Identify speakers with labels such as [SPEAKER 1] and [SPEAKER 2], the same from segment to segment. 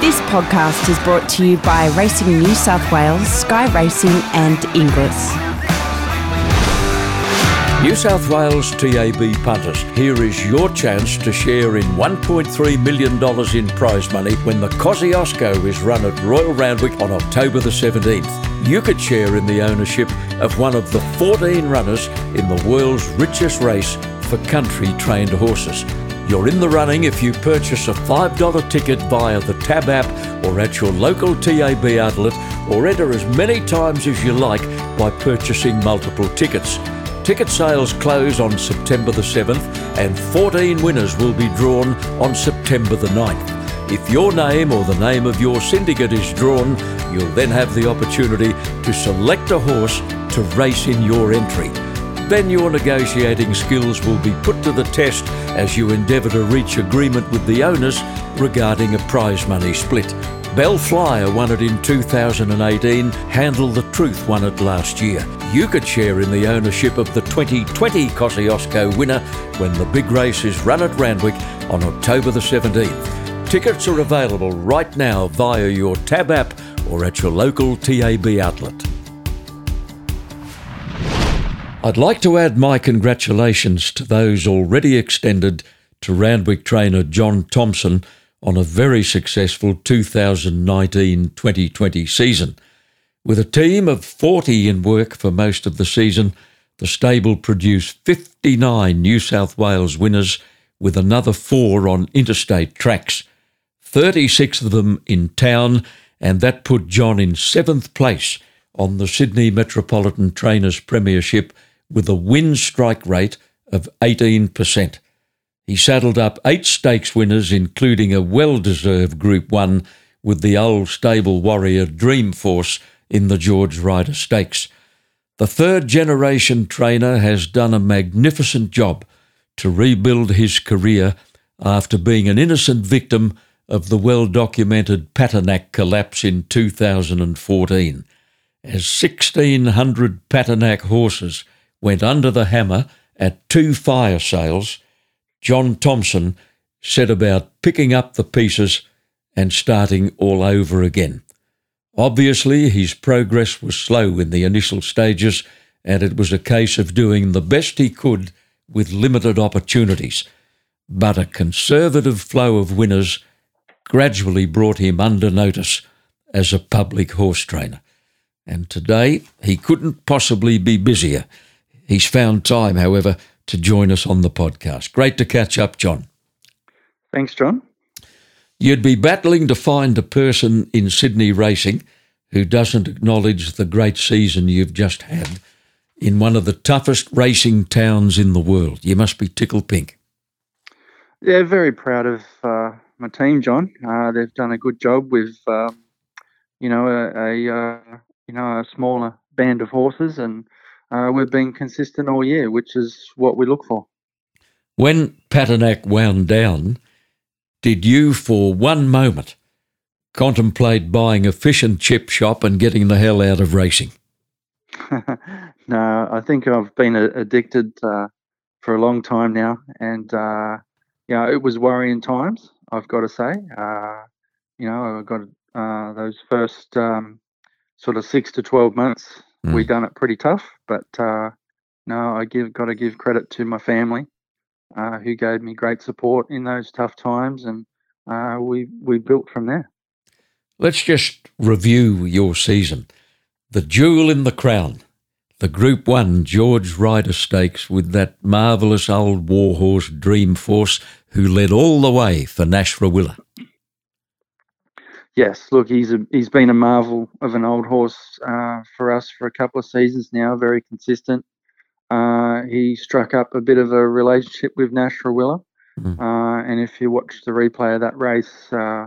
[SPEAKER 1] This podcast is brought to you by Racing New South Wales, Sky Racing, and Inglis.
[SPEAKER 2] New South Wales TAB punters, here is your chance to share in $1.3 million in prize money when the Kosciuszko is run at Royal Randwick on October the 17th. You could share in the ownership of one of the 14 runners in the world's richest race for country trained horses. You're in the running if you purchase a $5 ticket via the Tab app or at your local TAB outlet or enter as many times as you like by purchasing multiple tickets. Ticket sales close on September the 7th and 14 winners will be drawn on September the 9th. If your name or the name of your syndicate is drawn, you'll then have the opportunity to select a horse to race in your entry. Then your negotiating skills will be put to the test as you endeavour to reach agreement with the owners regarding a prize money split. Belflyer won it in 2018, Handle the Truth won it last year. You could share in the ownership of the 2020 Kosciuszko winner when the big race is run at Randwick on October the 17th. Tickets are available right now via your Tab app or at your local TAB outlet. I'd like to add my congratulations to those already extended to Randwick trainer John Thompson on a very successful 2019 2020 season. With a team of 40 in work for most of the season, the stable produced 59 New South Wales winners with another four on interstate tracks, 36 of them in town, and that put John in seventh place on the Sydney Metropolitan Trainers Premiership with a win strike rate of 18%. He saddled up eight stakes winners, including a well deserved Group 1 with the old stable warrior Dreamforce in the George Ryder Stakes. The third generation trainer has done a magnificent job to rebuild his career after being an innocent victim of the well documented Patinack collapse in 2014, as 1,600 Patinack horses went under the hammer at two fire sales. John Thompson set about picking up the pieces and starting all over again. Obviously, his progress was slow in the initial stages, and it was a case of doing the best he could with limited opportunities. But a conservative flow of winners gradually brought him under notice as a public horse trainer. And today, he couldn't possibly be busier. He's found time, however, to join us on the podcast. Great to catch up, John.
[SPEAKER 3] Thanks, John.
[SPEAKER 2] You'd be battling to find a person in Sydney racing who doesn't acknowledge the great season you've just had in one of the toughest racing towns in the world. You must be tickle pink.
[SPEAKER 3] Yeah, very proud of uh, my team, John. Uh, they've done a good job with, uh, you know, a, a uh, you know a smaller band of horses, and uh, we've been consistent all year, which is what we look for.
[SPEAKER 2] When Patinack wound down, did you for one moment contemplate buying a fish and chip shop and getting the hell out of racing?
[SPEAKER 3] no, I think I've been addicted uh, for a long time now, and uh, you know, it was worrying times. I've got to say, uh, you know, I got uh, those first um, sort of six to twelve months Mm. We done it pretty tough, but uh, no, I give got to give credit to my family, uh, who gave me great support in those tough times, and uh, we we built from there.
[SPEAKER 2] Let's just review your season. The jewel in the crown, the Group One George Ryder Stakes with that marvellous old warhorse Dreamforce, who led all the way for Nash Rawiller
[SPEAKER 3] yes, look, he's a, he's been a marvel of an old horse uh, for us for a couple of seasons now. Very consistent. Uh, he struck up a bit of a relationship with Nash Rawiller, mm-hmm. uh, and if you watch the replay of that race, uh,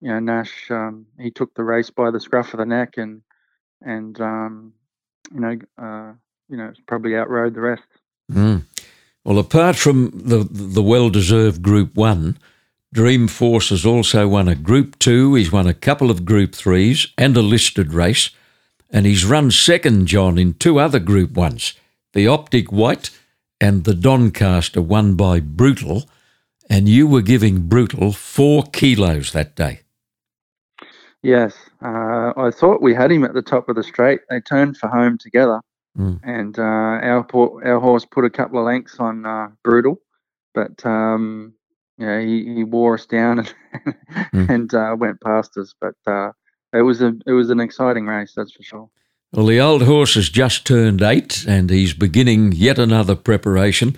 [SPEAKER 3] you know Nash um, he took the race by the scruff of the neck and and um, you know uh, you know probably outrode the rest.
[SPEAKER 2] Mm. Well, apart from the the well deserved Group One. Dreamforce has also won a Group 2, he's won a couple of Group 3s and a listed race, and he's run second, John, in two other Group 1s the Optic White and the Doncaster, won by Brutal, and you were giving Brutal four kilos that day.
[SPEAKER 3] Yes, uh, I thought we had him at the top of the straight. They turned for home together,
[SPEAKER 2] Mm.
[SPEAKER 3] and uh, our our horse put a couple of lengths on uh, Brutal, but um, yeah, he, he wore us down and,
[SPEAKER 2] Mm.
[SPEAKER 3] and uh, went past us. But uh, it was a it was an exciting race, that's for sure.
[SPEAKER 2] Well, the old horse has just turned eight and he's beginning yet another preparation.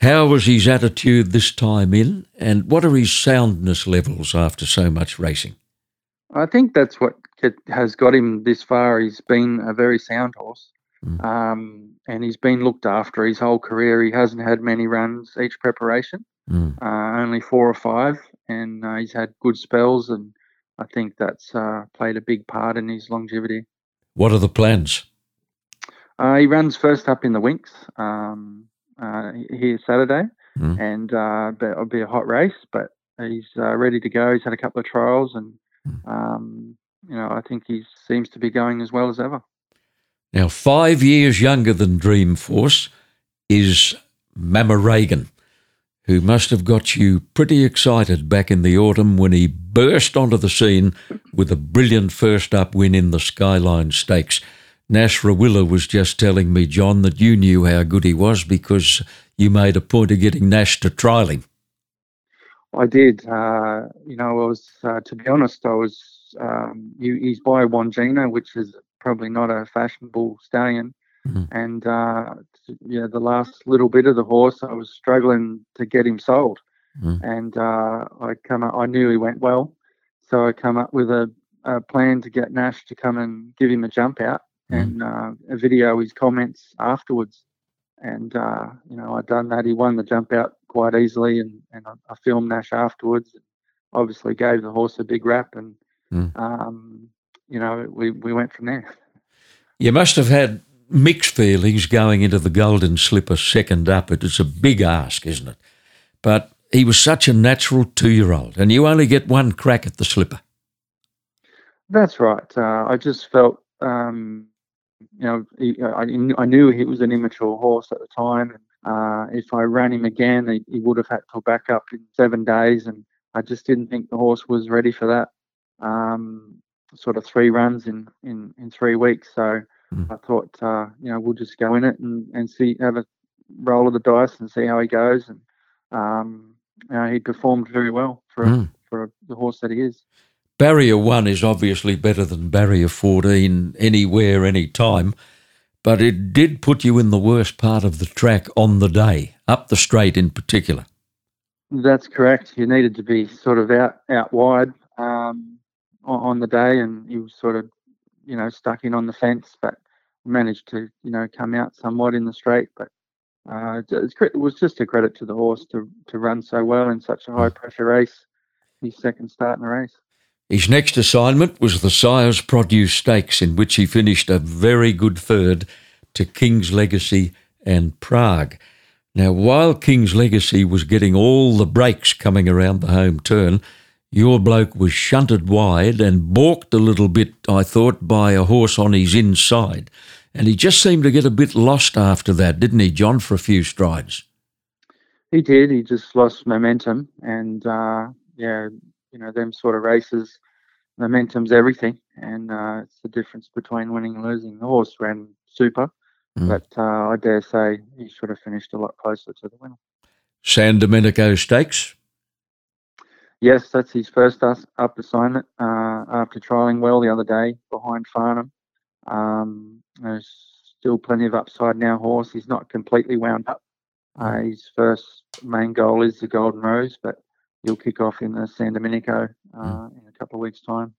[SPEAKER 2] How was his attitude this time in, and what are his soundness levels after so much racing?
[SPEAKER 3] I think that's what has got him this far. He's been a very sound horse,
[SPEAKER 2] Mm.
[SPEAKER 3] um, and he's been looked after his whole career. He hasn't had many runs each preparation,
[SPEAKER 2] Mm.
[SPEAKER 3] uh, only four or five, and uh, he's had good spells, and I think that's uh, played a big part in his longevity.
[SPEAKER 2] What are the plans?
[SPEAKER 3] Uh, he runs first up in the Winx um, uh, here Saturday,
[SPEAKER 2] Mm.
[SPEAKER 3] and uh, but it'll be a hot race. But he's uh, ready to go. He's had a couple of trials, and
[SPEAKER 2] Mm.
[SPEAKER 3] um, you know I think he seems to be going as well as ever.
[SPEAKER 2] Now, five years younger than Dreamforce is Mamaragan, who must have got you pretty excited back in the autumn when he burst onto the scene with a brilliant first up win in the Skyline Stakes. Nash Rawiller was just telling me, John, that you knew how good he was because you made a point of getting Nash to trial him.
[SPEAKER 3] I did. Uh, you know, I was uh, to be honest, I was. Um, he, he's by Wandjina, which is probably not a fashionable stallion.
[SPEAKER 2] Mhm.
[SPEAKER 3] And uh, yeah, the last little bit of the horse, I was struggling to get him sold.
[SPEAKER 2] Mm.
[SPEAKER 3] And uh, I come up, I knew he went well, so I come up with a, a plan to get Nash to come and give him a jump out
[SPEAKER 2] Mm.
[SPEAKER 3] and uh, a video his comments afterwards. And uh, you know, I done that. He won the jump out quite easily, and, and I, I filmed Nash afterwards. Obviously, gave the horse a big rap, and
[SPEAKER 2] Mm.
[SPEAKER 3] um, you know, we we went from there.
[SPEAKER 2] You must have had mixed feelings going into the Golden Slipper second up. It is a big ask, isn't it? But he was such a natural two year old, and you only get one crack at the slipper.
[SPEAKER 3] That's right. Uh, I just felt, um, you know, he, I, I knew he was an immature horse at the time. Uh, if I ran him again, he, he would have had to back up in seven days, and I just didn't think the horse was ready for that. Um, sort of three runs in in, in three weeks. So
[SPEAKER 2] Mm.
[SPEAKER 3] I thought, uh, you know, we'll just go in it and, and see, have a roll of the dice and see how he goes. And um, you know, he performed very well for
[SPEAKER 2] Mm.
[SPEAKER 3] for the horse that he is.
[SPEAKER 2] Barrier one is obviously better than barrier 14 anywhere, any time, but it did put you in the worst part of the track on the day, up the straight in particular.
[SPEAKER 3] That's correct. You needed to be sort of out out wide um, on, the day, and you was sort of, you know, stuck in on the fence, but managed to, you know, come out somewhat in the straight. But uh, it was just a credit to the horse to to run so well in such a high pressure race. His second start in the race.
[SPEAKER 2] His next assignment was the Sires Produce Stakes, in which he finished a very good third to King's Legacy and Prague. Now, while King's Legacy was getting all the breaks coming around the home turn, your bloke was shunted wide and balked a little bit, I thought, by a horse on his inside. And he just seemed to get a bit lost after that, didn't he, John, for a few strides?
[SPEAKER 3] He did. He just lost momentum, and uh, yeah, you know, them sort of races, momentum's everything, and uh, it's the difference between winning and losing. The horse ran super,
[SPEAKER 2] Mm.
[SPEAKER 3] but uh, I dare say he should have finished a lot closer to the winner.
[SPEAKER 2] San Domenico Stakes?
[SPEAKER 3] Yes, that's his first up assignment uh, after trialling well the other day behind Farnham. Um, there's still plenty of upside now. Horse, he's not completely wound up. Uh, his first main goal is the Golden Rose, but he'll kick off in the San Domenico uh, in a couple of weeks' time.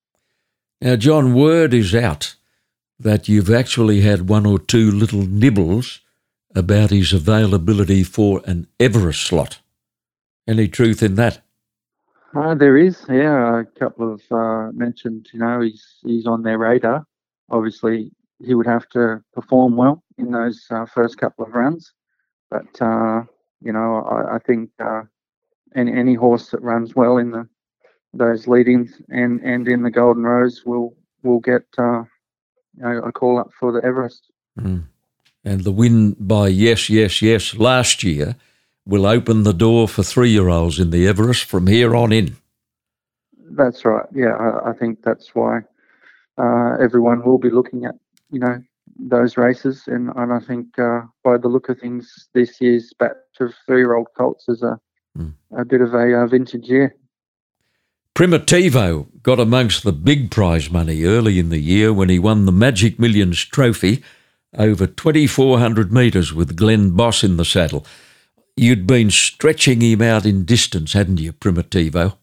[SPEAKER 2] Now, John, word is out that you've actually had one or two little nibbles about his availability for an Everest slot. Any truth in that?
[SPEAKER 3] Uh, there is, yeah, a couple of uh, mentioned. You know, he's he's on their radar. Obviously, he would have to perform well in those uh, first couple of rounds. but uh, you know, I, I think uh, any any horse that runs well in the those lead-ins and and in the Golden Rose will will get uh, you know a call up for the Everest.
[SPEAKER 2] Mm. And the win by Yes, Yes, Yes last year will open the door for three year olds in the Everest from here on in.
[SPEAKER 3] That's right. Yeah, I, I think that's why uh, everyone will be looking at you know those races, and, and I think uh, by the look of things, this year's batch of three-year-old colts is a mm. a bit of a uh, vintage year.
[SPEAKER 2] Primitivo got amongst the big prize money early in the year when he won the Magic Millions trophy over 2,400 metres with Glenn Boss in the saddle. You'd been stretching him out in distance, hadn't you, Primitivo?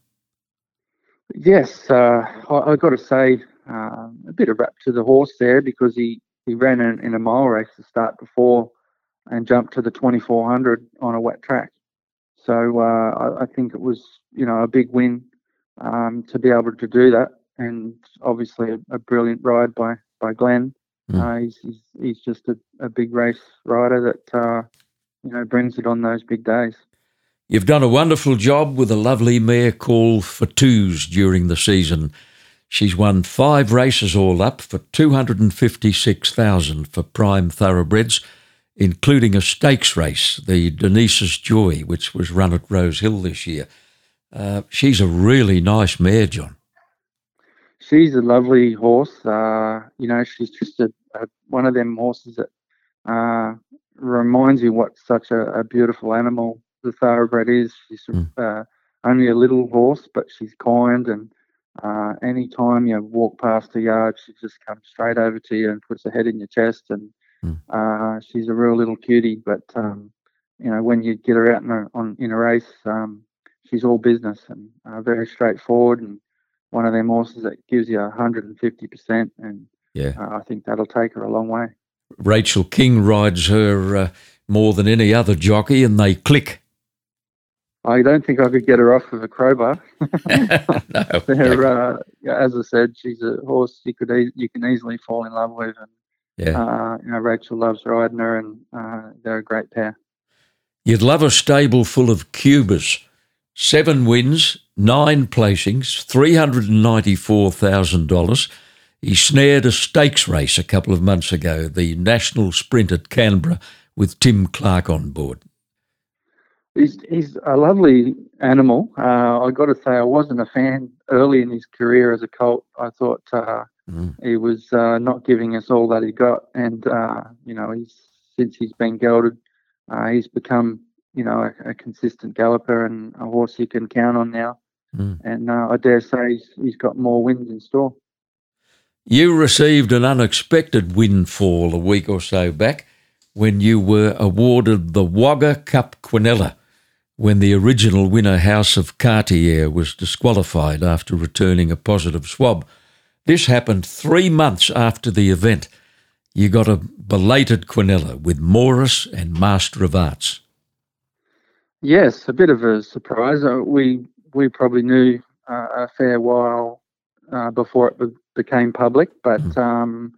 [SPEAKER 3] Yes, uh, I, have got to say uh, a bit of rap to the horse there because he, he ran in, in a mile race to start before and jumped to the 2400 on a wet track. So uh, I, I, think it was, you know, a big win um, to be able to do that. And obviously, a, a brilliant ride by by Glenn. Mm. Uh, he's, he's, he's just a, a big race rider that uh, you know brings it on those big days.
[SPEAKER 2] You've done a wonderful job with a lovely mare called Fatouze during the season. She's won five races all up for 256,000 for prime thoroughbreds, including a stakes race, the Denise's Joy, which was run at Rose Hill this year. Uh, she's a really nice mare, John.
[SPEAKER 3] She's a lovely horse. Uh, you know, she's just a, a, one of them horses that uh, reminds you what such a, a, beautiful animal the thoroughbred is. She's mm. only a little horse, but she's kind, and uh, anytime you walk past the yard, she just comes straight over to you and puts her head in your chest. And mm. she's a real little cutie. But um, you know, when you get her out in a, on in a race, um, she's all business and uh, very straightforward and one of them horses that gives you 150% and yeah uh, i think that'll take her a long way
[SPEAKER 2] rachel king rides her uh, more than any other jockey and they click
[SPEAKER 3] I don't think I could get her off with a crowbar. no, uh, as I said, she's a horse you could e- you can easily fall in love with, and yeah, uh, you know Rachel loves riding her, and uh, they're a great pair.
[SPEAKER 2] You'd love a stable full of Cubas seven wins, nine placings, $394,000. He snared a stakes race a couple of months ago, the National Sprint at Canberra, with Tim Clark on board.
[SPEAKER 3] He's, he's a lovely animal. Uh, I got to say, I wasn't a fan early in his career as a colt. I thought uh, mm. he was uh, not giving us all that he got, and uh, you know, he's since he's been gelded, uh, he's become you know, a, a, consistent galloper and a horse you can count on now. Mm. And uh, I dare say he's, he's got more wins in store.
[SPEAKER 2] You received an unexpected windfall a week or so back when you were awarded the Wagga Cup Quinella when the original winner House of Cartier was disqualified after returning a positive swab. This happened three months after the event. You got a belated Quinella with Morris and Master of Arts.
[SPEAKER 3] Yes, a bit of a surprise. Uh, we we probably knew uh, a fair while uh, before it be- became public, but mm. um,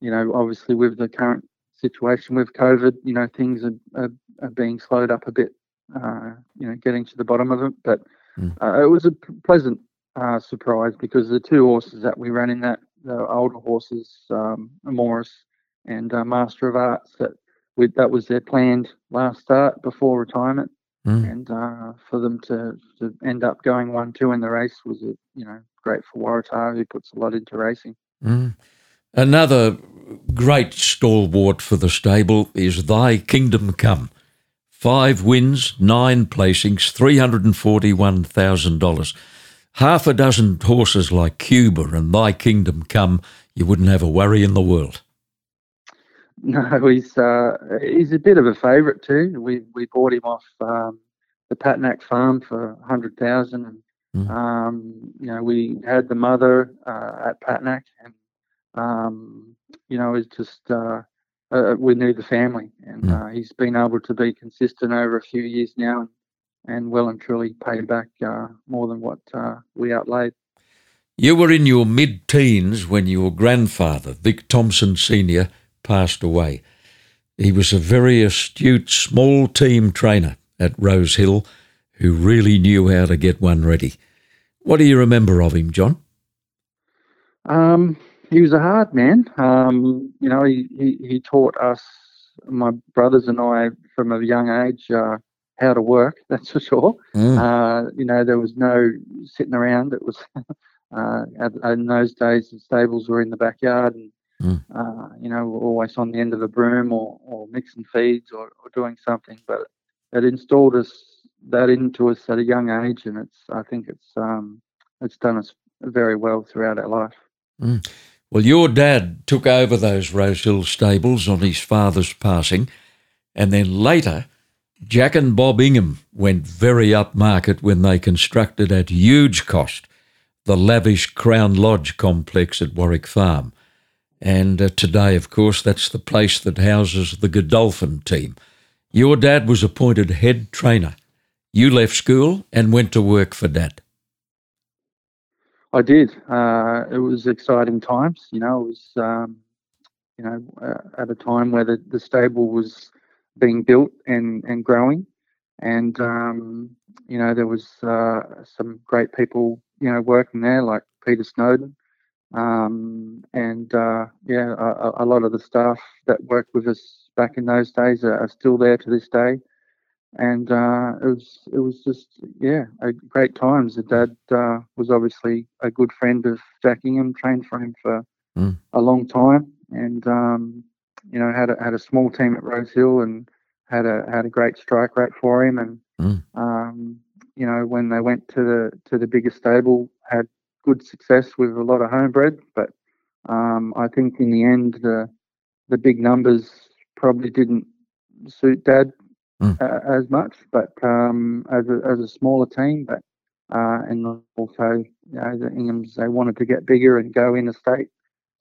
[SPEAKER 3] you know, obviously with the current situation with COVID, you know, things are, are, are being slowed up a bit. Uh, you know, getting to the bottom of it, but mm. Uh, it was a p- pleasant uh, surprise because the two horses that we ran in that, the older horses, um, Morris and Master of Arts, that we, that was their planned last start before retirement Mm. And uh, for them to, to end up going one two in the race was a, you know great for Waratah, who puts a lot into racing.
[SPEAKER 2] Mm. Another great stalwart for the stable is Thy Kingdom Come. Five wins, nine placings, three hundred and forty-one thousand dollars. Half a dozen horses like Cuba and Thy Kingdom Come, you wouldn't have a worry in the world.
[SPEAKER 3] No, he's uh, he's a bit of a favourite too. We we bought him off um, the Patinack farm for a hundred thousand, and mm. um, you know we had the mother uh, at Patinack, and um, you know it's just uh, uh, we knew the family, and mm. he's been able to be consistent over a few years now, and, and well and truly paid back uh, more than what we outlaid.
[SPEAKER 2] You were in your mid teens when your grandfather, Vic Thompson Sr., passed away. He was a very astute small team trainer at Rose Hill who really knew how to get one ready. What do you remember of him, John?
[SPEAKER 3] Um, he was a hard man. Um, you know, he, he, he, taught us, my brothers and I, from a young age, uh, how to work. That's for sure.
[SPEAKER 2] Mm.
[SPEAKER 3] Uh, you know, there was no sitting around. It was uh, in those days the stables were in the backyard, and
[SPEAKER 2] Mm.
[SPEAKER 3] uh, you know, we're always on the end of the broom or, or mixing feeds or, or doing something. But it installed us that into us at a young age, and it's I think it's um, it's done us very well throughout our life.
[SPEAKER 2] Well, your dad took over those Rosehill stables on his father's passing, and then later, Jack and Bob Ingham went very upmarket when they constructed at huge cost the lavish Crown Lodge complex at Warwick Farm. And uh, today, of course, that's the place that houses the Godolphin team. Your dad was appointed head trainer. You left school and went to work for dad.
[SPEAKER 3] I did. Uh, it was exciting times. You know, it was um, you know uh, at a time where the, the stable was being built and and growing, and um, you know there was uh, some great people you know working there like Peter Snowden, um, and uh, yeah, a, a lot of the staff that worked with us back in those days are, are still there to this day and uh, it was it was just yeah a great times. The dad uh, was obviously a good friend of Jack Ingham, trained for him for
[SPEAKER 2] Mm.
[SPEAKER 3] a long time, and um, you know had a, had a small team at Rose Hill and had a had a great strike rate for him, and
[SPEAKER 2] Mm.
[SPEAKER 3] um, you know when they went to the to the bigger stable, had good success with a lot of homebred, but um, I think in the end the the big numbers probably didn't suit dad
[SPEAKER 2] Mm.
[SPEAKER 3] uh, as much, but um, as a as a smaller team, but uh, and also you know the Inghams they wanted to get bigger and go interstate,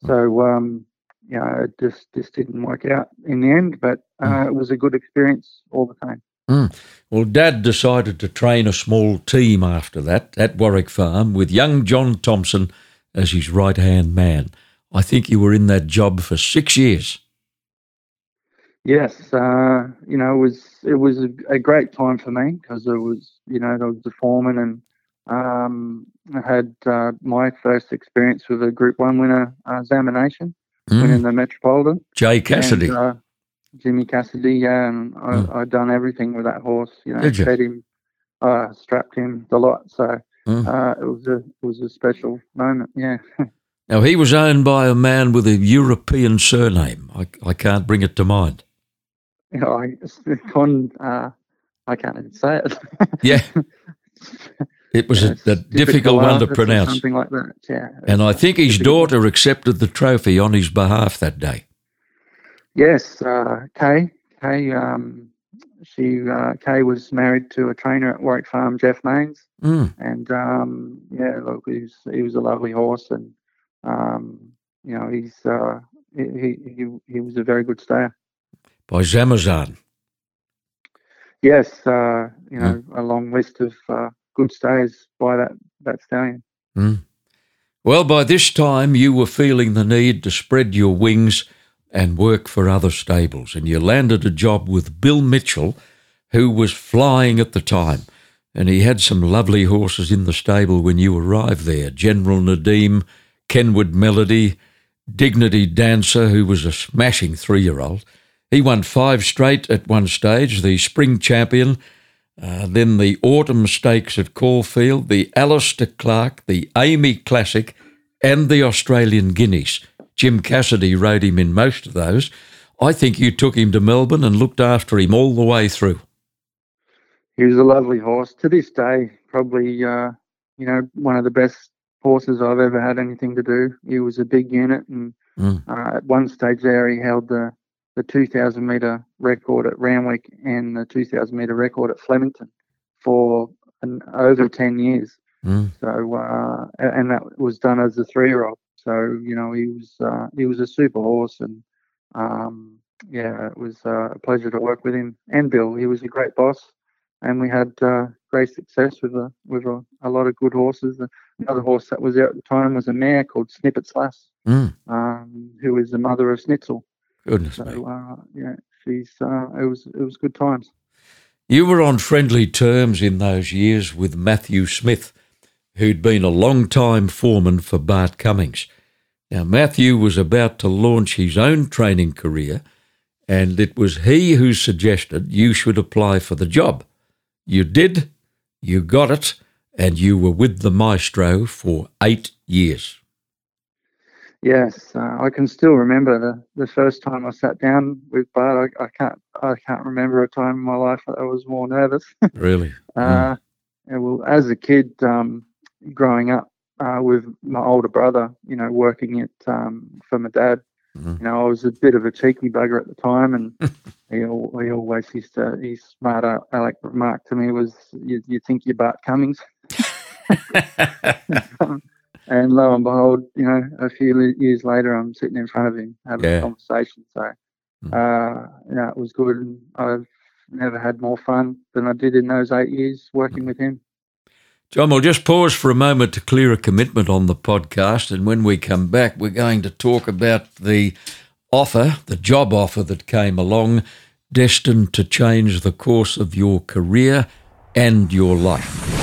[SPEAKER 3] so um, you know it just just didn't work out in the end. But uh, it was a good experience all the time.
[SPEAKER 2] Well, Dad decided to train a small team after that at Warwick Farm with young John Thompson as his right hand man. I think you were in that job for six years.
[SPEAKER 3] Yes, uh, you know, it was it was a, a great time for me because it was, you know, I was the foreman and um, I had uh, my first experience with a Group One winner uh, examination, winning the Metropolitan.
[SPEAKER 2] Jay Cassidy.
[SPEAKER 3] And, uh, Jimmy Cassidy, yeah, and I,
[SPEAKER 2] Mm.
[SPEAKER 3] I'd done everything with that horse. You know,
[SPEAKER 2] Did you?
[SPEAKER 3] fed him, uh, strapped him, the lot. So
[SPEAKER 2] Mm.
[SPEAKER 3] uh, it was a it was a special moment. Yeah.
[SPEAKER 2] Now, he was owned by a man with a European surname. I, I can't bring it to mind.
[SPEAKER 3] You know, I con, uh, I can't even say it.
[SPEAKER 2] Yeah. It was
[SPEAKER 3] Yeah,
[SPEAKER 2] a, a difficult one to pronounce.
[SPEAKER 3] Something like that. Yeah.
[SPEAKER 2] And I think his daughter accepted the trophy on his behalf that day.
[SPEAKER 3] Yes, uh, Kay. Kay. Um, she uh, Kay was married to a trainer at Warwick Farm, Jeff Mains,
[SPEAKER 2] Mm.
[SPEAKER 3] and um, yeah, look, he was he was a lovely horse, and um, you know he's uh, he, he he he was a very good stayer.
[SPEAKER 2] By Zamazaan.
[SPEAKER 3] Yes, uh, you know a long list of uh, good stays by that that stallion.
[SPEAKER 2] Well, by this time, you were feeling the need to spread your wings and work for other stables, and you landed a job with Bill Mitchell, who was flying at the time. And he had some lovely horses in the stable when you arrived there General Nediym, Kenwood Melody, Dignity Dancer, who was a smashing three year old. He won five straight at one stage, the spring champion, uh, then the Autumn Stakes at Caulfield, the Alister Clark, the AAMI Classic, and the Australian Guineas. Jim Cassidy rode him in most of those. I think you took him to Melbourne and looked after him all the way through.
[SPEAKER 3] He was a lovely horse. To this day, probably uh, you know one of the best horses I've ever had anything to do. He was a big unit, and
[SPEAKER 2] Mm.
[SPEAKER 3] uh, at one stage there, he held the the 2,000 meter record at Randwick and the 2,000 meter record at Flemington for an, over 10 years.
[SPEAKER 2] Mm.
[SPEAKER 3] So uh, and that was done as a three year old. So you know he was uh, he was a super horse, and um, yeah, it was uh, a pleasure to work with him and Bill. He was a great boss, and we had uh, great success with a with a, a lot of good horses. Another horse that was there at the time was a mare called Snippets' Lass,
[SPEAKER 2] Mm.
[SPEAKER 3] um, who is the mother of Snitzel.
[SPEAKER 2] Goodness me.
[SPEAKER 3] Uh, yeah, she's uh, it was it was good times.
[SPEAKER 2] You were on friendly terms in those years with Matthew Smith, who'd been a long time foreman for Bart Cummings. Now, Matthew was about to launch his own training career, and it was he who suggested you should apply for the job. You did, you got it, and you were with the maestro for eight years.
[SPEAKER 3] Yes, uh, I can still remember the, the first time I sat down with Bart. I, I can't I can't remember a time in my life that I was more nervous.
[SPEAKER 2] really?
[SPEAKER 3] Uh, yeah, well, as a kid, um, growing up uh, with my older brother, you know, working it um, for my dad, mm-hmm. you know, I was a bit of a cheeky bugger at the time, and he, he always used to, his smart aleck remark to me was, "You, you think you're Bart Cummings." and lo and behold, you know, a few years later, I'm sitting in front of him having yeah. a conversation. So, hmm. uh, yeah, it was good, and I've never had more fun than I did in those eight years working with him.
[SPEAKER 2] John, we'll just pause for a moment to clear a commitment on the podcast, and when we come back, we're going to talk about the offer, the job offer that came along, destined to change the course of your career and your life.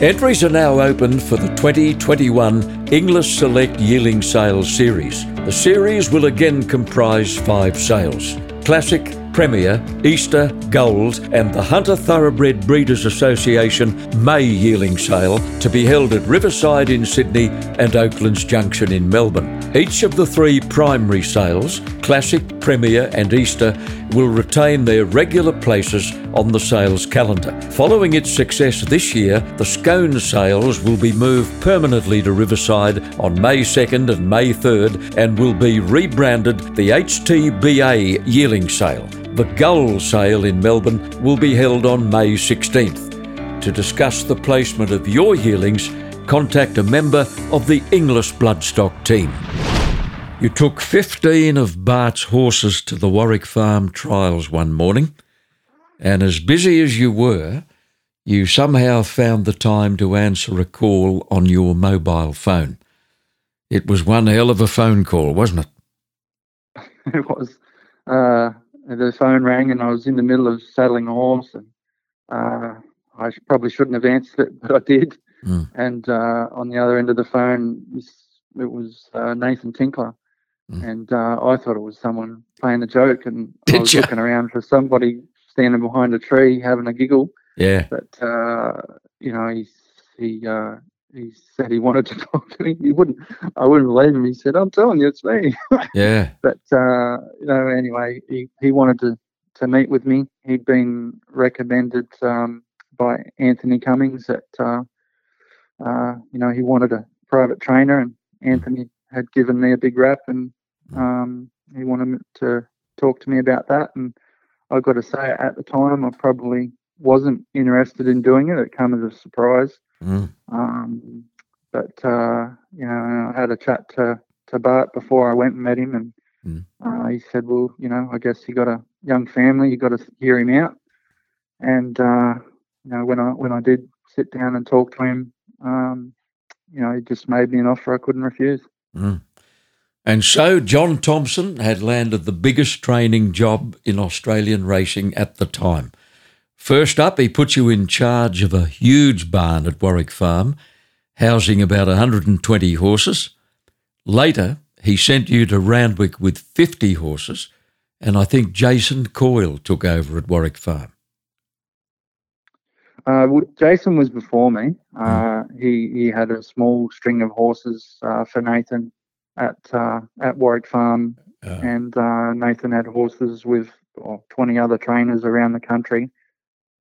[SPEAKER 2] Entries are now open for the 2021 Inglis Select Yearling Sales Series. The series will again comprise five sales Classic, Premier, Easter, Gold, and the Hunter Thoroughbred Breeders Association May Yearling Sale to be held at Riverside in Sydney and Oaklands Junction in Melbourne. Each of the three primary sales, Classic, Premier, and Easter, will retain their regular places on the sales calendar. Following its success this year, the Scone sales will be moved permanently to Riverside on May 2nd and May 3rd and will be rebranded the HTBA Yearling Sale. The Gold sale in Melbourne will be held on May 16th. To discuss the placement of your yearlings, contact a member of the Inglis Bloodstock team. You took 15 of Bart's horses to the Warwick Farm trials one morning, and as busy as you were, you somehow found the time to answer a call on your mobile phone. It was one hell of a phone call, wasn't it?
[SPEAKER 3] It was. Uh, the phone rang and I was in the middle of saddling a horse and uh, I probably shouldn't have answered it, but I did. Mm. And uh, on the other end of the phone, it was uh, Nathan Tinkler. Mm. And uh, I thought it was someone playing a joke and did I was you? looking around for somebody standing behind a tree having a giggle.
[SPEAKER 2] Yeah.
[SPEAKER 3] But, uh, you know, he, he uh, he said he wanted to talk to me. He wouldn't. I wouldn't believe him. He said, "I'm telling you, it's me."
[SPEAKER 2] Yeah.
[SPEAKER 3] but uh, you know, anyway, he, he wanted to to meet with me. He'd been recommended um, by Anthony Cummings that uh, uh, you know he wanted a private trainer, and Anthony had given me a big rap, and um, he wanted to talk to me about that. And I've got to say, at the time, I probably wasn't interested in doing it. It came as a surprise. Mm. Um, but uh, you know, I had a chat to to Bart before I went and met him, and mm. uh, he said, "Well, you know, I guess you got a young family. You got to hear him out." And uh, you know, when I when I did sit down and talk to him, um, you know, he just made me an offer I couldn't refuse.
[SPEAKER 2] Mm. And so John Thompson had landed the biggest training job in Australian racing at the time. First up, he put you in charge of a huge barn at Warwick Farm, housing about 120 horses. Later, he sent you to Randwick with 50 horses, and I think Jason Coyle took over at Warwick Farm.
[SPEAKER 3] Uh, well, Jason was before me. Hmm. Uh, he he had a small string of horses uh, for Nathan at uh, at Warwick Farm, and uh, Nathan had horses with 20 other trainers around the country.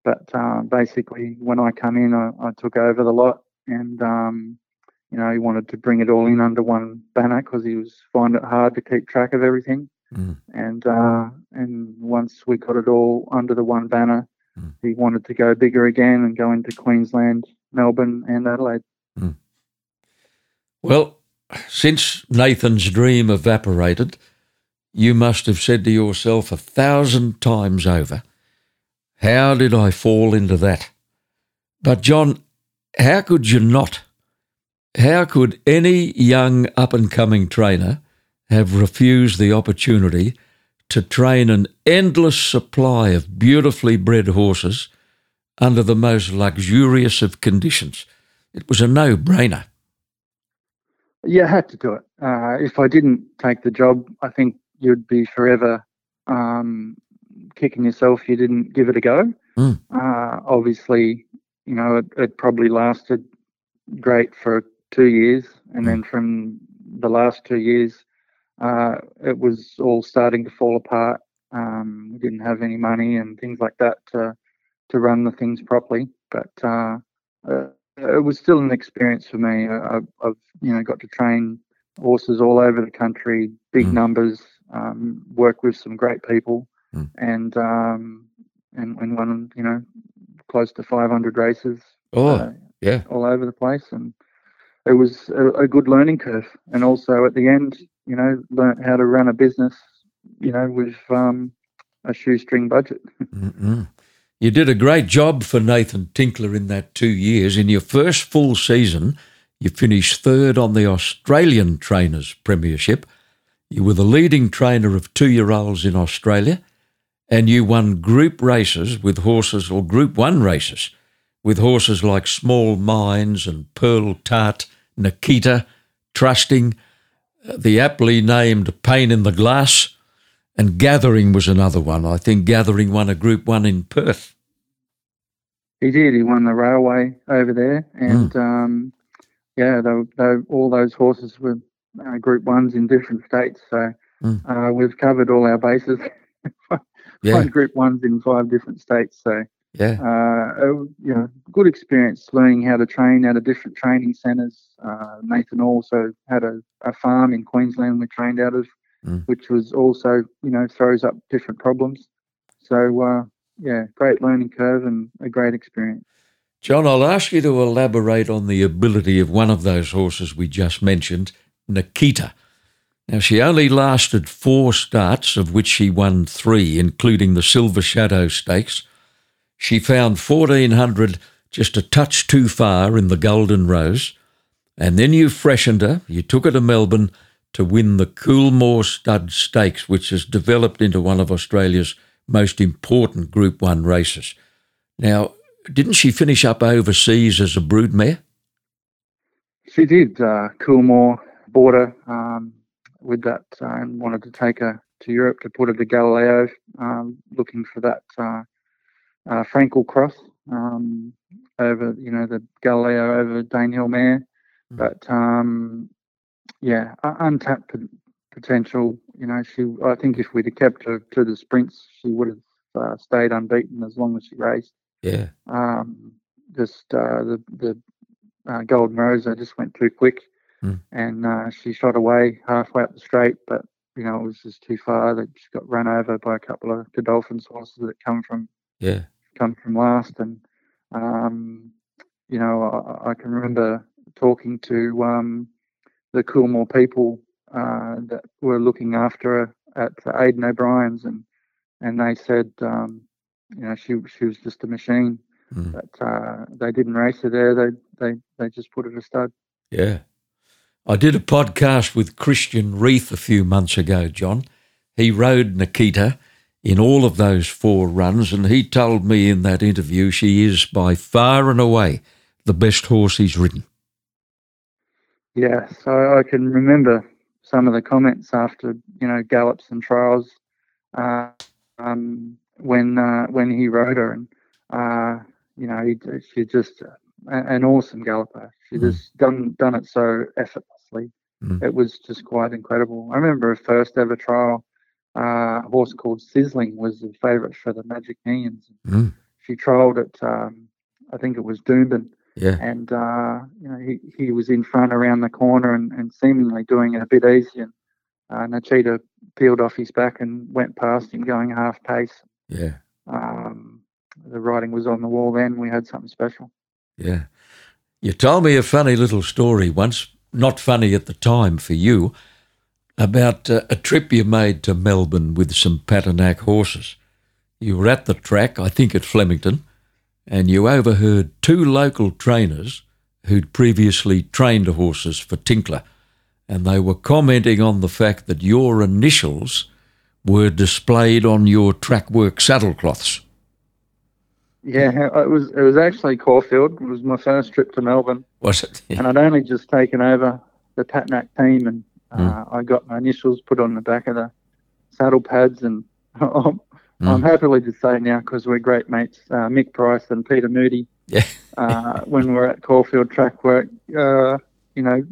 [SPEAKER 3] But uh, basically, when I come in, I, I took over the lot, and um, you know, he wanted to bring it all in under one banner because he was finding it hard to keep track of everything. Mm. And uh, and once we got it all under the one banner, mm. he wanted to go bigger again and go into Queensland, Melbourne, and Adelaide. Mm.
[SPEAKER 2] Well, since Nathan's dream evaporated, you must have said to yourself a thousand times over, how did I fall into that? But, John, how could you not? How could any young up and coming trainer have refused the opportunity to train an endless supply of beautifully bred horses under the most luxurious of conditions? It was a no brainer.
[SPEAKER 3] Yeah, I had to do it. Uh, if I didn't take the job, I think you'd be forever um, kicking yourself you didn't give it a go. Mm. Uh, obviously, you know, it, it, probably lasted great for two years, and mm. then from the last two years, uh, it was all starting to fall apart. Um, we didn't have any money and things like that to to run the things properly, but uh, uh it was still an experience for me. I, have you know got to train horses all over the country, big mm. numbers, um, work with some great people, mm. and um, and and won you know close to 500 races.
[SPEAKER 2] Oh, uh, yeah,
[SPEAKER 3] all over the place, and it was a, a, good learning curve. And also at the end, you know, learned how to run a business, you know, with um, a shoestring budget.
[SPEAKER 2] mm You did a great job for Nathan Tinkler in that two years. In your first full season, you finished third on the Australian Trainers Premiership. You were the leading trainer of two year olds in Australia, and you won group races with horses, or Group 1 races, with horses like Small Minds and Pearl Tart, Nikita, Trusting, the aptly named Pain in the Glass, and Gathering was another one. I think Gathering won a Group 1 in Perth.
[SPEAKER 3] He did. He won the railway over there, and mm. um, yeah, they, they, all those horses were uh, Group Ones in different states. So mm. uh, we've covered all our bases. yeah. Group Ones in five different states. So
[SPEAKER 2] yeah,
[SPEAKER 3] uh, you know, good experience learning how to train at a different training centres. Uh, Nathan also had a, a, farm in Queensland we trained out of, mm. which was also you know throws up different problems. So uh, yeah, great learning curve and a great experience.
[SPEAKER 2] John, I'll ask you to elaborate on the ability of one of those horses we just mentioned, Nikita. Now, she only lasted four starts, of which she won three, including the Silver Shadow Stakes. She found 1400 just a touch too far in the Golden Rose. And then you freshened her, you took her to Melbourne to win the Coolmore Stud Stakes, which has developed into one of Australia's most important Group 1 races. Now, didn't she finish up overseas as a broodmare?
[SPEAKER 3] She did. Uh, Coolmore bought her um, with that uh, and wanted to take her to Europe to put her to Galileo, um, looking for that uh, uh, Frankel cross um, over, you know, the Galileo over Danehill mare. Mm. But um, yeah, untapped potential. You know, she. I think if we'd have kept her to the sprints, she would have uh, stayed unbeaten as long as she raced.
[SPEAKER 2] Yeah.
[SPEAKER 3] Um, just uh, the the uh, Golden Rose, I just went too quick, mm. and uh, she shot away halfway up the straight, but you know it was just too far. That she got run over by a couple of Godolphin horses that come from
[SPEAKER 2] yeah
[SPEAKER 3] come from last, and um, you know I, I, can remember talking to um, the Coolmore people uh, that were looking after her at Aidan O'Brien's, and and they said um, you know, she she was just a machine. Mm. But uh, they didn't race her there. They they they just put her to stud.
[SPEAKER 2] Yeah, I did a podcast with Christian Reith a few months ago. John, he rode Nikita in all of those four runs, and he told me in that interview she is by far and away the best horse he's ridden.
[SPEAKER 3] Yeah, so I can remember some of the comments after you know gallops and trials. Uh, um, when uh, when he rode her, and uh, you know, he, she just uh, an awesome galloper. She mm. just done done it so effortlessly. Mm. It was just quite incredible. I remember her first ever trial. Uh, a horse called Sizzling was the favourite for the Magic Millions. Mm. She trialled at, um, I think it was Doomben.
[SPEAKER 2] Yeah.
[SPEAKER 3] And, uh, you know, he, he was in front around the corner and, and seemingly doing it a bit easy. And uh, Nikita peeled off his back and went past him going half pace.
[SPEAKER 2] Yeah.
[SPEAKER 3] Um, the writing was on the wall then. We had something special.
[SPEAKER 2] Yeah. You told me a funny little story once, not funny at the time for you, about uh, a trip you made to Melbourne with some Patinack horses. You were at the track, I think at Flemington, and you overheard two local trainers who'd previously trained horses for Tinkler, and they were commenting on the fact that your initials were displayed on your track work saddlecloths.
[SPEAKER 3] Yeah, it was it was actually Caulfield. It was my first trip to Melbourne.
[SPEAKER 2] Was it?
[SPEAKER 3] Yeah. And I'd only just taken over the Patinack team, and uh, mm. I got my initials put on the back of the saddle pads, and I'm happily to say now because we're great mates, uh, Mick Price and Peter Moody.
[SPEAKER 2] Yeah.
[SPEAKER 3] uh, when we're at Caulfield Track Work, uh, you know,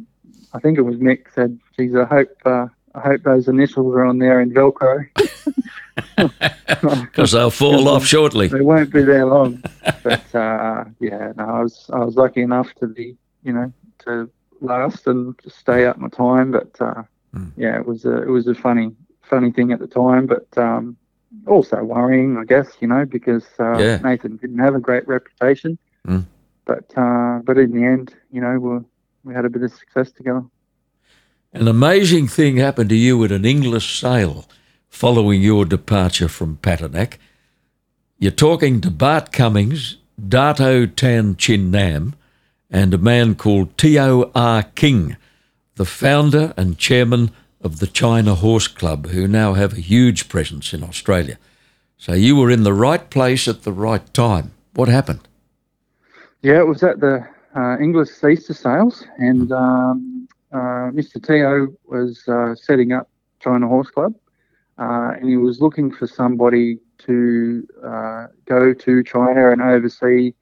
[SPEAKER 3] I think it was Mick said, "Geez, I hope uh, I hope those initials are on there in Velcro."
[SPEAKER 2] Because they'll fall off shortly.
[SPEAKER 3] They won't be there long. But uh, yeah, no, I was I was lucky enough to be, you know, to last and to stay up my time. But uh,
[SPEAKER 2] Mm.
[SPEAKER 3] yeah, it was a it was a funny funny thing at the time, but um, also worrying, I guess, you know, because uh,
[SPEAKER 2] Yeah.
[SPEAKER 3] Nathan didn't have a great reputation.
[SPEAKER 2] Mm.
[SPEAKER 3] But uh, but in the end, you know, we we had a bit of success together.
[SPEAKER 2] An amazing thing happened to you at an Inglis sale following your departure from Patinack. You're talking to Bart Cummings, Dato Tan Chin Nam, and a man called T.O.R. King, the founder and chairman of the China Horse Club, who now have a huge presence in Australia. So you were in the right place at the right time. What happened?
[SPEAKER 3] Yeah, it was at the uh, Inglis Easter sales, and um, uh, Mr. Teo was uh, setting up China Horse Club, uh, and he was looking for somebody to uh, go to China and oversee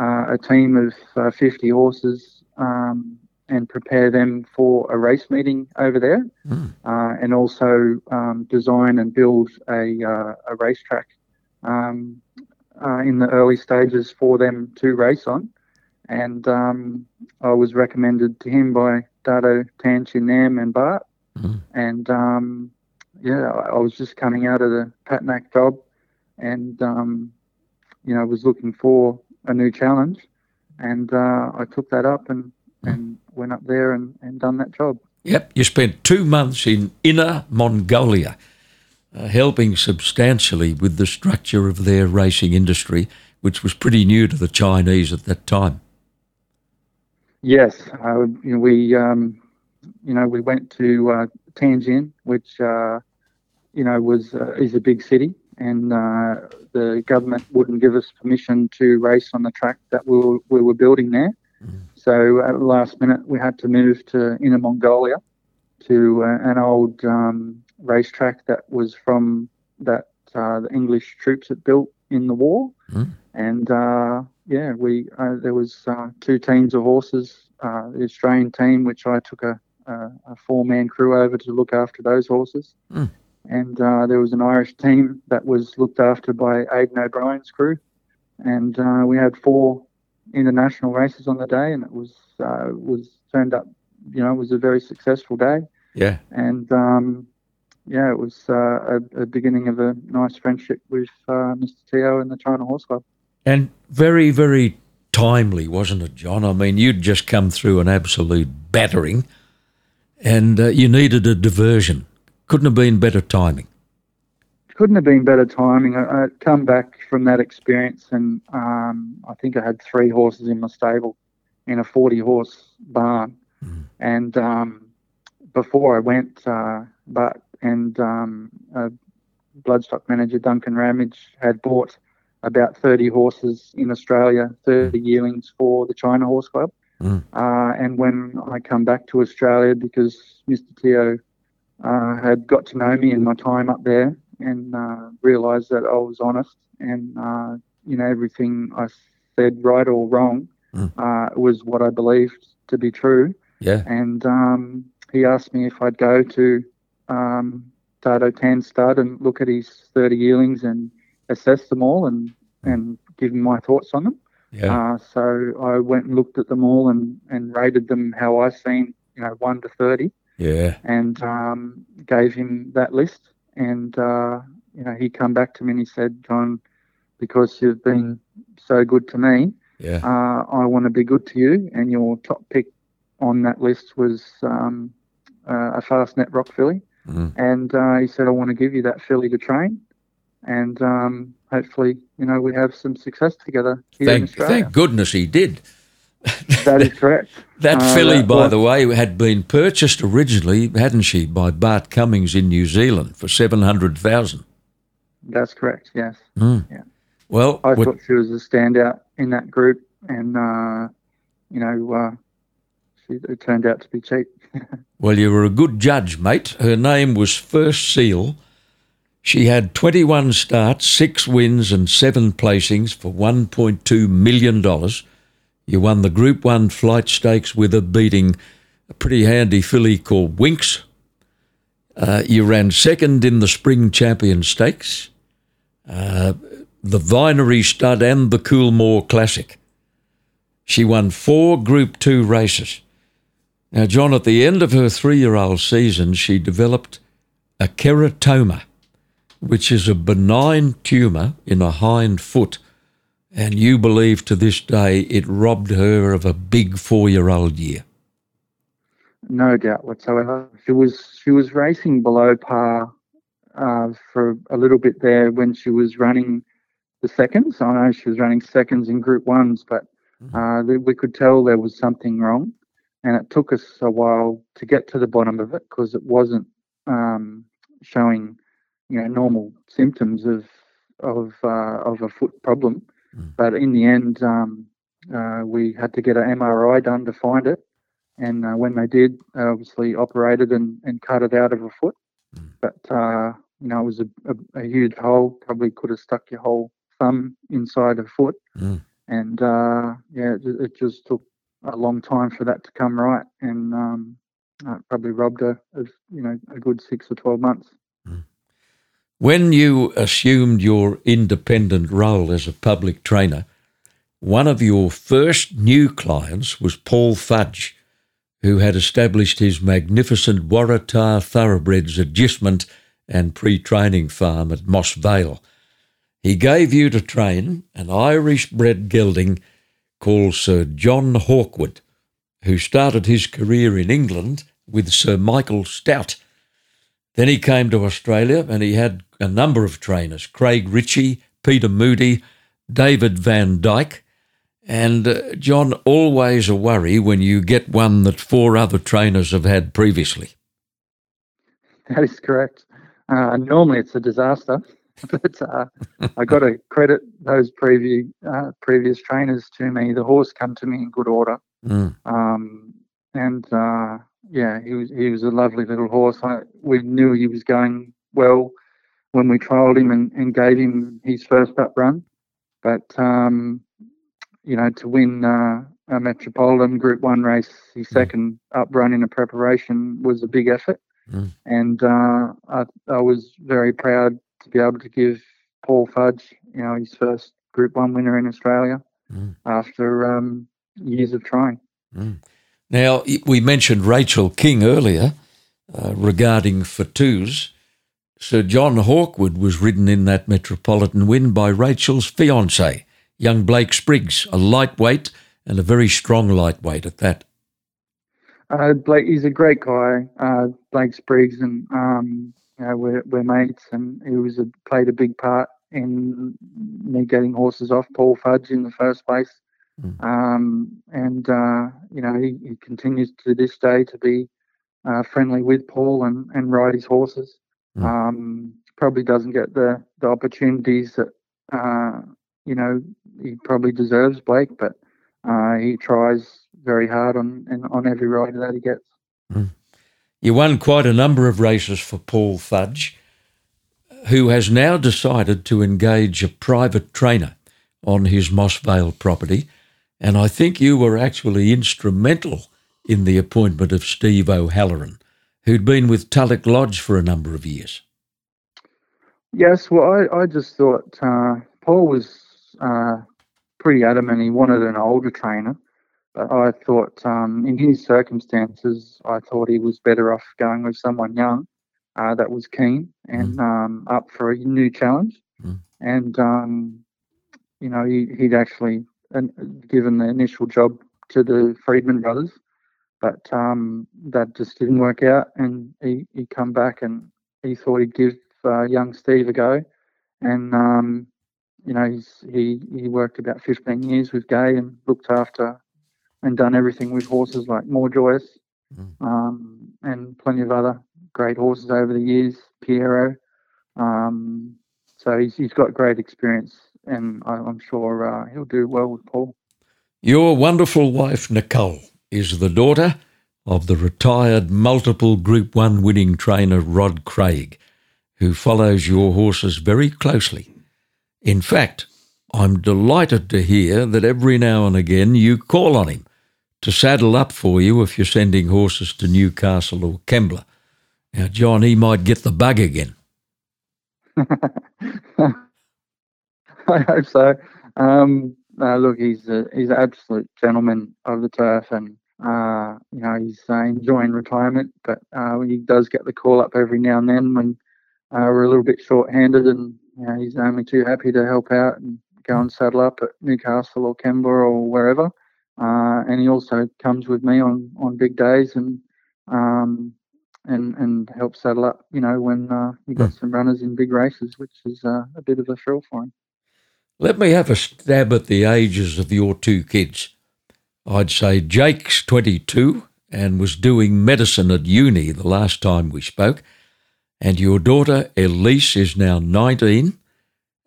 [SPEAKER 3] uh, a team of uh, 50 horses um, and prepare them for a race meeting over there,
[SPEAKER 2] Mm.
[SPEAKER 3] uh, and also um, design and build a, uh, a racetrack um, uh, in the early stages for them to race on. And um, I was recommended to him by Dato Tan Chin Nam and Bart.
[SPEAKER 2] Mhm.
[SPEAKER 3] And um, yeah, I I was just coming out of the Patinack job and, um, you know, was looking for a new challenge. And uh, I took that up and, and went up there and, and done that job.
[SPEAKER 2] Yep, you spent two months in Inner Mongolia, uh, helping substantially with the structure of their racing industry, which was pretty new to the Chinese at that time.
[SPEAKER 3] Yes, uh, you know, we um, you know we went to uh, Tianjin, which uh, you know was uh, is a big city, and uh, the government wouldn't give us permission to race on the track that we were, we were building there. So at the last minute, we had to move to Inner Mongolia, to uh, an old um, racetrack that was from that uh, the English troops had built in the war,
[SPEAKER 2] Mm.
[SPEAKER 3] and uh, yeah, we uh, there was uh, two teams of horses. Uh, the Australian team, which I took a, a, a four-man crew over to look after those horses,
[SPEAKER 2] Mm.
[SPEAKER 3] And uh, there was an Irish team that was looked after by Aidan O'Brien's crew, and uh, we had four international races on the day, and it was uh, was turned up. You know, it was a very successful day,
[SPEAKER 2] Yeah.
[SPEAKER 3] and um, yeah, it was uh, a, a beginning of a nice friendship with uh, Mr. Teo and the China Horse Club.
[SPEAKER 2] And very, very timely, wasn't it, John? I mean, you'd just come through an absolute battering and uh, you needed a diversion. Couldn't have been better timing.
[SPEAKER 3] couldn't have been better timing. I, come back from that experience, and um, I think I had three horses in my stable in a 40 horse barn.
[SPEAKER 2] Mm.
[SPEAKER 3] And um, before I went, uh, but and um, bloodstock manager Duncan Ramage had bought about 30 horses in Australia, 30 yearlings for the China Horse Club.
[SPEAKER 2] Mm.
[SPEAKER 3] Uh, and when I come back to Australia, because Mr. Teo uh, had got to know me in my time up there and uh, realised that I was honest and uh, you know everything I said, right or wrong,
[SPEAKER 2] Mm.
[SPEAKER 3] uh, was what I believed to be true.
[SPEAKER 2] Yeah.
[SPEAKER 3] And um, he asked me if I'd go to um, Dato Tan Stud and look at his 30 yearlings and assess them all and, and give him my thoughts on them.
[SPEAKER 2] Yeah.
[SPEAKER 3] Uh, so I went and looked at them all and, and rated them how I seen, you know, 1 to 30
[SPEAKER 2] yeah.
[SPEAKER 3] and um, gave him that list. And uh, you know, he come back to me and he said, "John, because you've been so good to me,
[SPEAKER 2] Yeah.
[SPEAKER 3] uh, I want to be good to you." And your top pick on that list was um, uh, a Fastnet Rock filly.
[SPEAKER 2] Mm.
[SPEAKER 3] And uh, he said, "I want to give you that filly to train." And um, hopefully, you know, we have some success together here in
[SPEAKER 2] Thank,
[SPEAKER 3] Australia.
[SPEAKER 2] thank goodness he did.
[SPEAKER 3] That is correct.
[SPEAKER 2] That
[SPEAKER 3] Uh,
[SPEAKER 2] filly,
[SPEAKER 3] that
[SPEAKER 2] by
[SPEAKER 3] was-
[SPEAKER 2] the way, had been purchased originally, hadn't she, by Bart Cummings in New Zealand for seven hundred thousand.
[SPEAKER 3] That's correct. Yes.
[SPEAKER 2] Mm.
[SPEAKER 3] Yeah.
[SPEAKER 2] Well,
[SPEAKER 3] I thought she was a standout in that group, and uh, you know, uh, she it turned out to be cheap.
[SPEAKER 2] well, you were a good judge, mate. Her name was First Seal. She had 21 starts, six wins, and seven placings for $1.2 million. You won the Group 1 flight stakes with a beating a pretty handy filly called Winx. Uh, you ran second in the Spring Champion Stakes, uh, the Vinery Stud, and the Coolmore Classic. She won four Group 2 races. Now, John, at the end of her three year old season, she developed a keratoma, which is a benign tumour in a hind foot. And you believe to this day it robbed her of a big four year old year.
[SPEAKER 3] No doubt whatsoever. She was she was racing below par uh, for a little bit there when she was running the seconds. I know she was running seconds in Group Ones, but mm-hmm. uh, we could tell there was something wrong, and it took us a while to get to the bottom of it because it wasn't um, showing, you know, normal symptoms of of uh, of a foot problem. Mm. But in the end, um, uh, we had to get an MRI done to find it, and uh, when they did, obviously operated and, and cut it out of a foot. Mm. But uh, you know, it was a, a, a, huge hole. Probably could have stuck your whole thumb inside a foot. Mm. And uh, yeah, it, it, just took a long time for that to come right, and um, probably robbed her of you know a good six or twelve months.
[SPEAKER 2] When you assumed your independent role as a public trainer, one of your first new clients was Paul Fudge who had established his magnificent Waratah Thoroughbreds agistment and pre training farm at Moss Vale. He gave you to train an Irish bred gelding called Sir John Hawkwood, who started his career in England with Sir Michael Stoute. Then he came to Australia and he had a number of trainers Craig Ritchie, Peter Moody, David Vandyke, and uh, John, always a worry when you get one that four other trainers have had previously.
[SPEAKER 3] That is correct. Uh, normally it's a disaster, but uh, I got to credit those previous uh, previous trainers to me. The horse come to me in good order, mm. um, and uh, yeah, he was he was a lovely little horse. I, we knew he was going well when we trialled him and, and gave him his first up run, but um, you know, to win uh, a Metropolitan Group One race, his mm. second up run in a preparation was a big effort, mm. and uh, I, I, was very proud to be able to give Paul Fudge, you know, his first Group One winner in Australia mm. after um, years of trying.
[SPEAKER 2] Mm. Now we mentioned Rachel King earlier uh, regarding Fatus. Sir John Hawkwood was ridden in that Metropolitan win by Rachel's fiance young Blake Spriggs, a lightweight and a very strong lightweight at that.
[SPEAKER 3] Uh, Blake, he's a great guy, uh, Blake Spriggs, and um, you know, we're, we're mates, and he was a, played a big part in me getting horses off Paul Fudge in the first place. Mm. Um, and uh, you know, he, he, continues to this day to be uh, friendly with Paul and, and ride his horses. Mm. Um, probably doesn't get the the opportunities that uh, you know, he probably deserves Blake, but uh, he tries very hard on on every rider that he gets. Mm.
[SPEAKER 2] You won quite a number of races for Paul Fudge, who has now decided to engage a private trainer on his Moss Vale property, and I think you were actually instrumental in the appointment of Steve O'Halloran, who'd been with Tulloch Lodge for a number of years.
[SPEAKER 3] Yes, well, I, I just thought uh, Paul was uh, pretty adamant he wanted an older trainer. But I thought, um, in his circumstances, I thought he was better off going with someone young uh, that was keen and mm. um, up for a new challenge. Mm. And, um, you know, he, he'd actually uh, given the initial job to the Freedman brothers, but um, that just didn't work out. And he, he come back and he thought he'd give uh, young Steve a go. And um, you know, he's, he he worked about 15 years with Gai and looked after and done everything with horses like More Joyous mm. um, and plenty of other great horses over the years, Pierro. Um, so he's, he's got great experience and I, am sure uh, he'll do well with Paul.
[SPEAKER 2] Your wonderful wife, Nicole, is the daughter of the retired multiple Group 1 winning trainer Rod Craig, who follows your horses very closely. In fact, I'm delighted to hear that every now and again you call on him to saddle up for you if you're sending horses to Newcastle or Kembla. Now, John, he might get the bug again.
[SPEAKER 3] I hope so. Um, uh, look, he's a, he's an absolute gentleman of the turf, and uh, you know he's uh, enjoying retirement. But uh, he does get the call up every now and then when uh, we're a little bit short-handed, and you know, he's only too happy to help out and go and saddle up at Newcastle or Kembla or wherever. Uh, and he also comes with me on on big days and um, and and help saddle up. You know when uh, we got some runners in big races, which is uh, a bit of a thrill for him.
[SPEAKER 2] Let me have a stab at the ages of your two kids. I'd say Jake's 22 and was doing medicine at uni the last time we spoke, and your daughter Elise is now 19,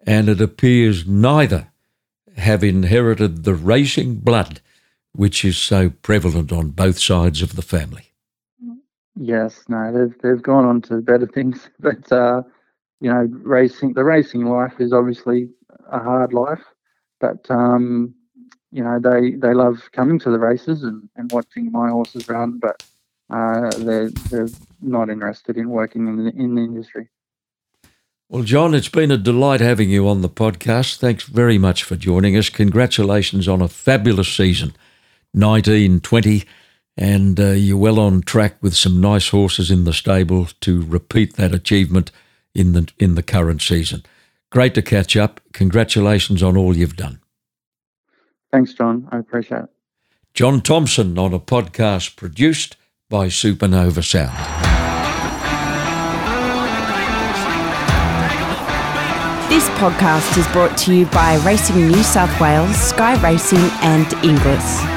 [SPEAKER 2] and it appears neither have inherited the racing blood which is so prevalent on both sides of the family.
[SPEAKER 3] Yes, no, they've they've gone on to better things, but uh, you know, racing the racing life is obviously a hard life, but um, you know they they love coming to the races and, and watching my horses run, but uh, they're they're not interested in working in the in the industry.
[SPEAKER 2] Well, John, it's been a delight having you on the podcast. Thanks very much for joining us. Congratulations on a fabulous season, nineteen twenty and uh, you're well on track with some nice horses in the stable to repeat that achievement in the in the current season. Great to catch up. Congratulations on all you've done.
[SPEAKER 3] Thanks, John. I appreciate it.
[SPEAKER 2] John Thompson on a podcast produced by Supernova Sound.
[SPEAKER 1] This podcast is brought to you by Racing New South Wales, Sky Racing, and Inglis.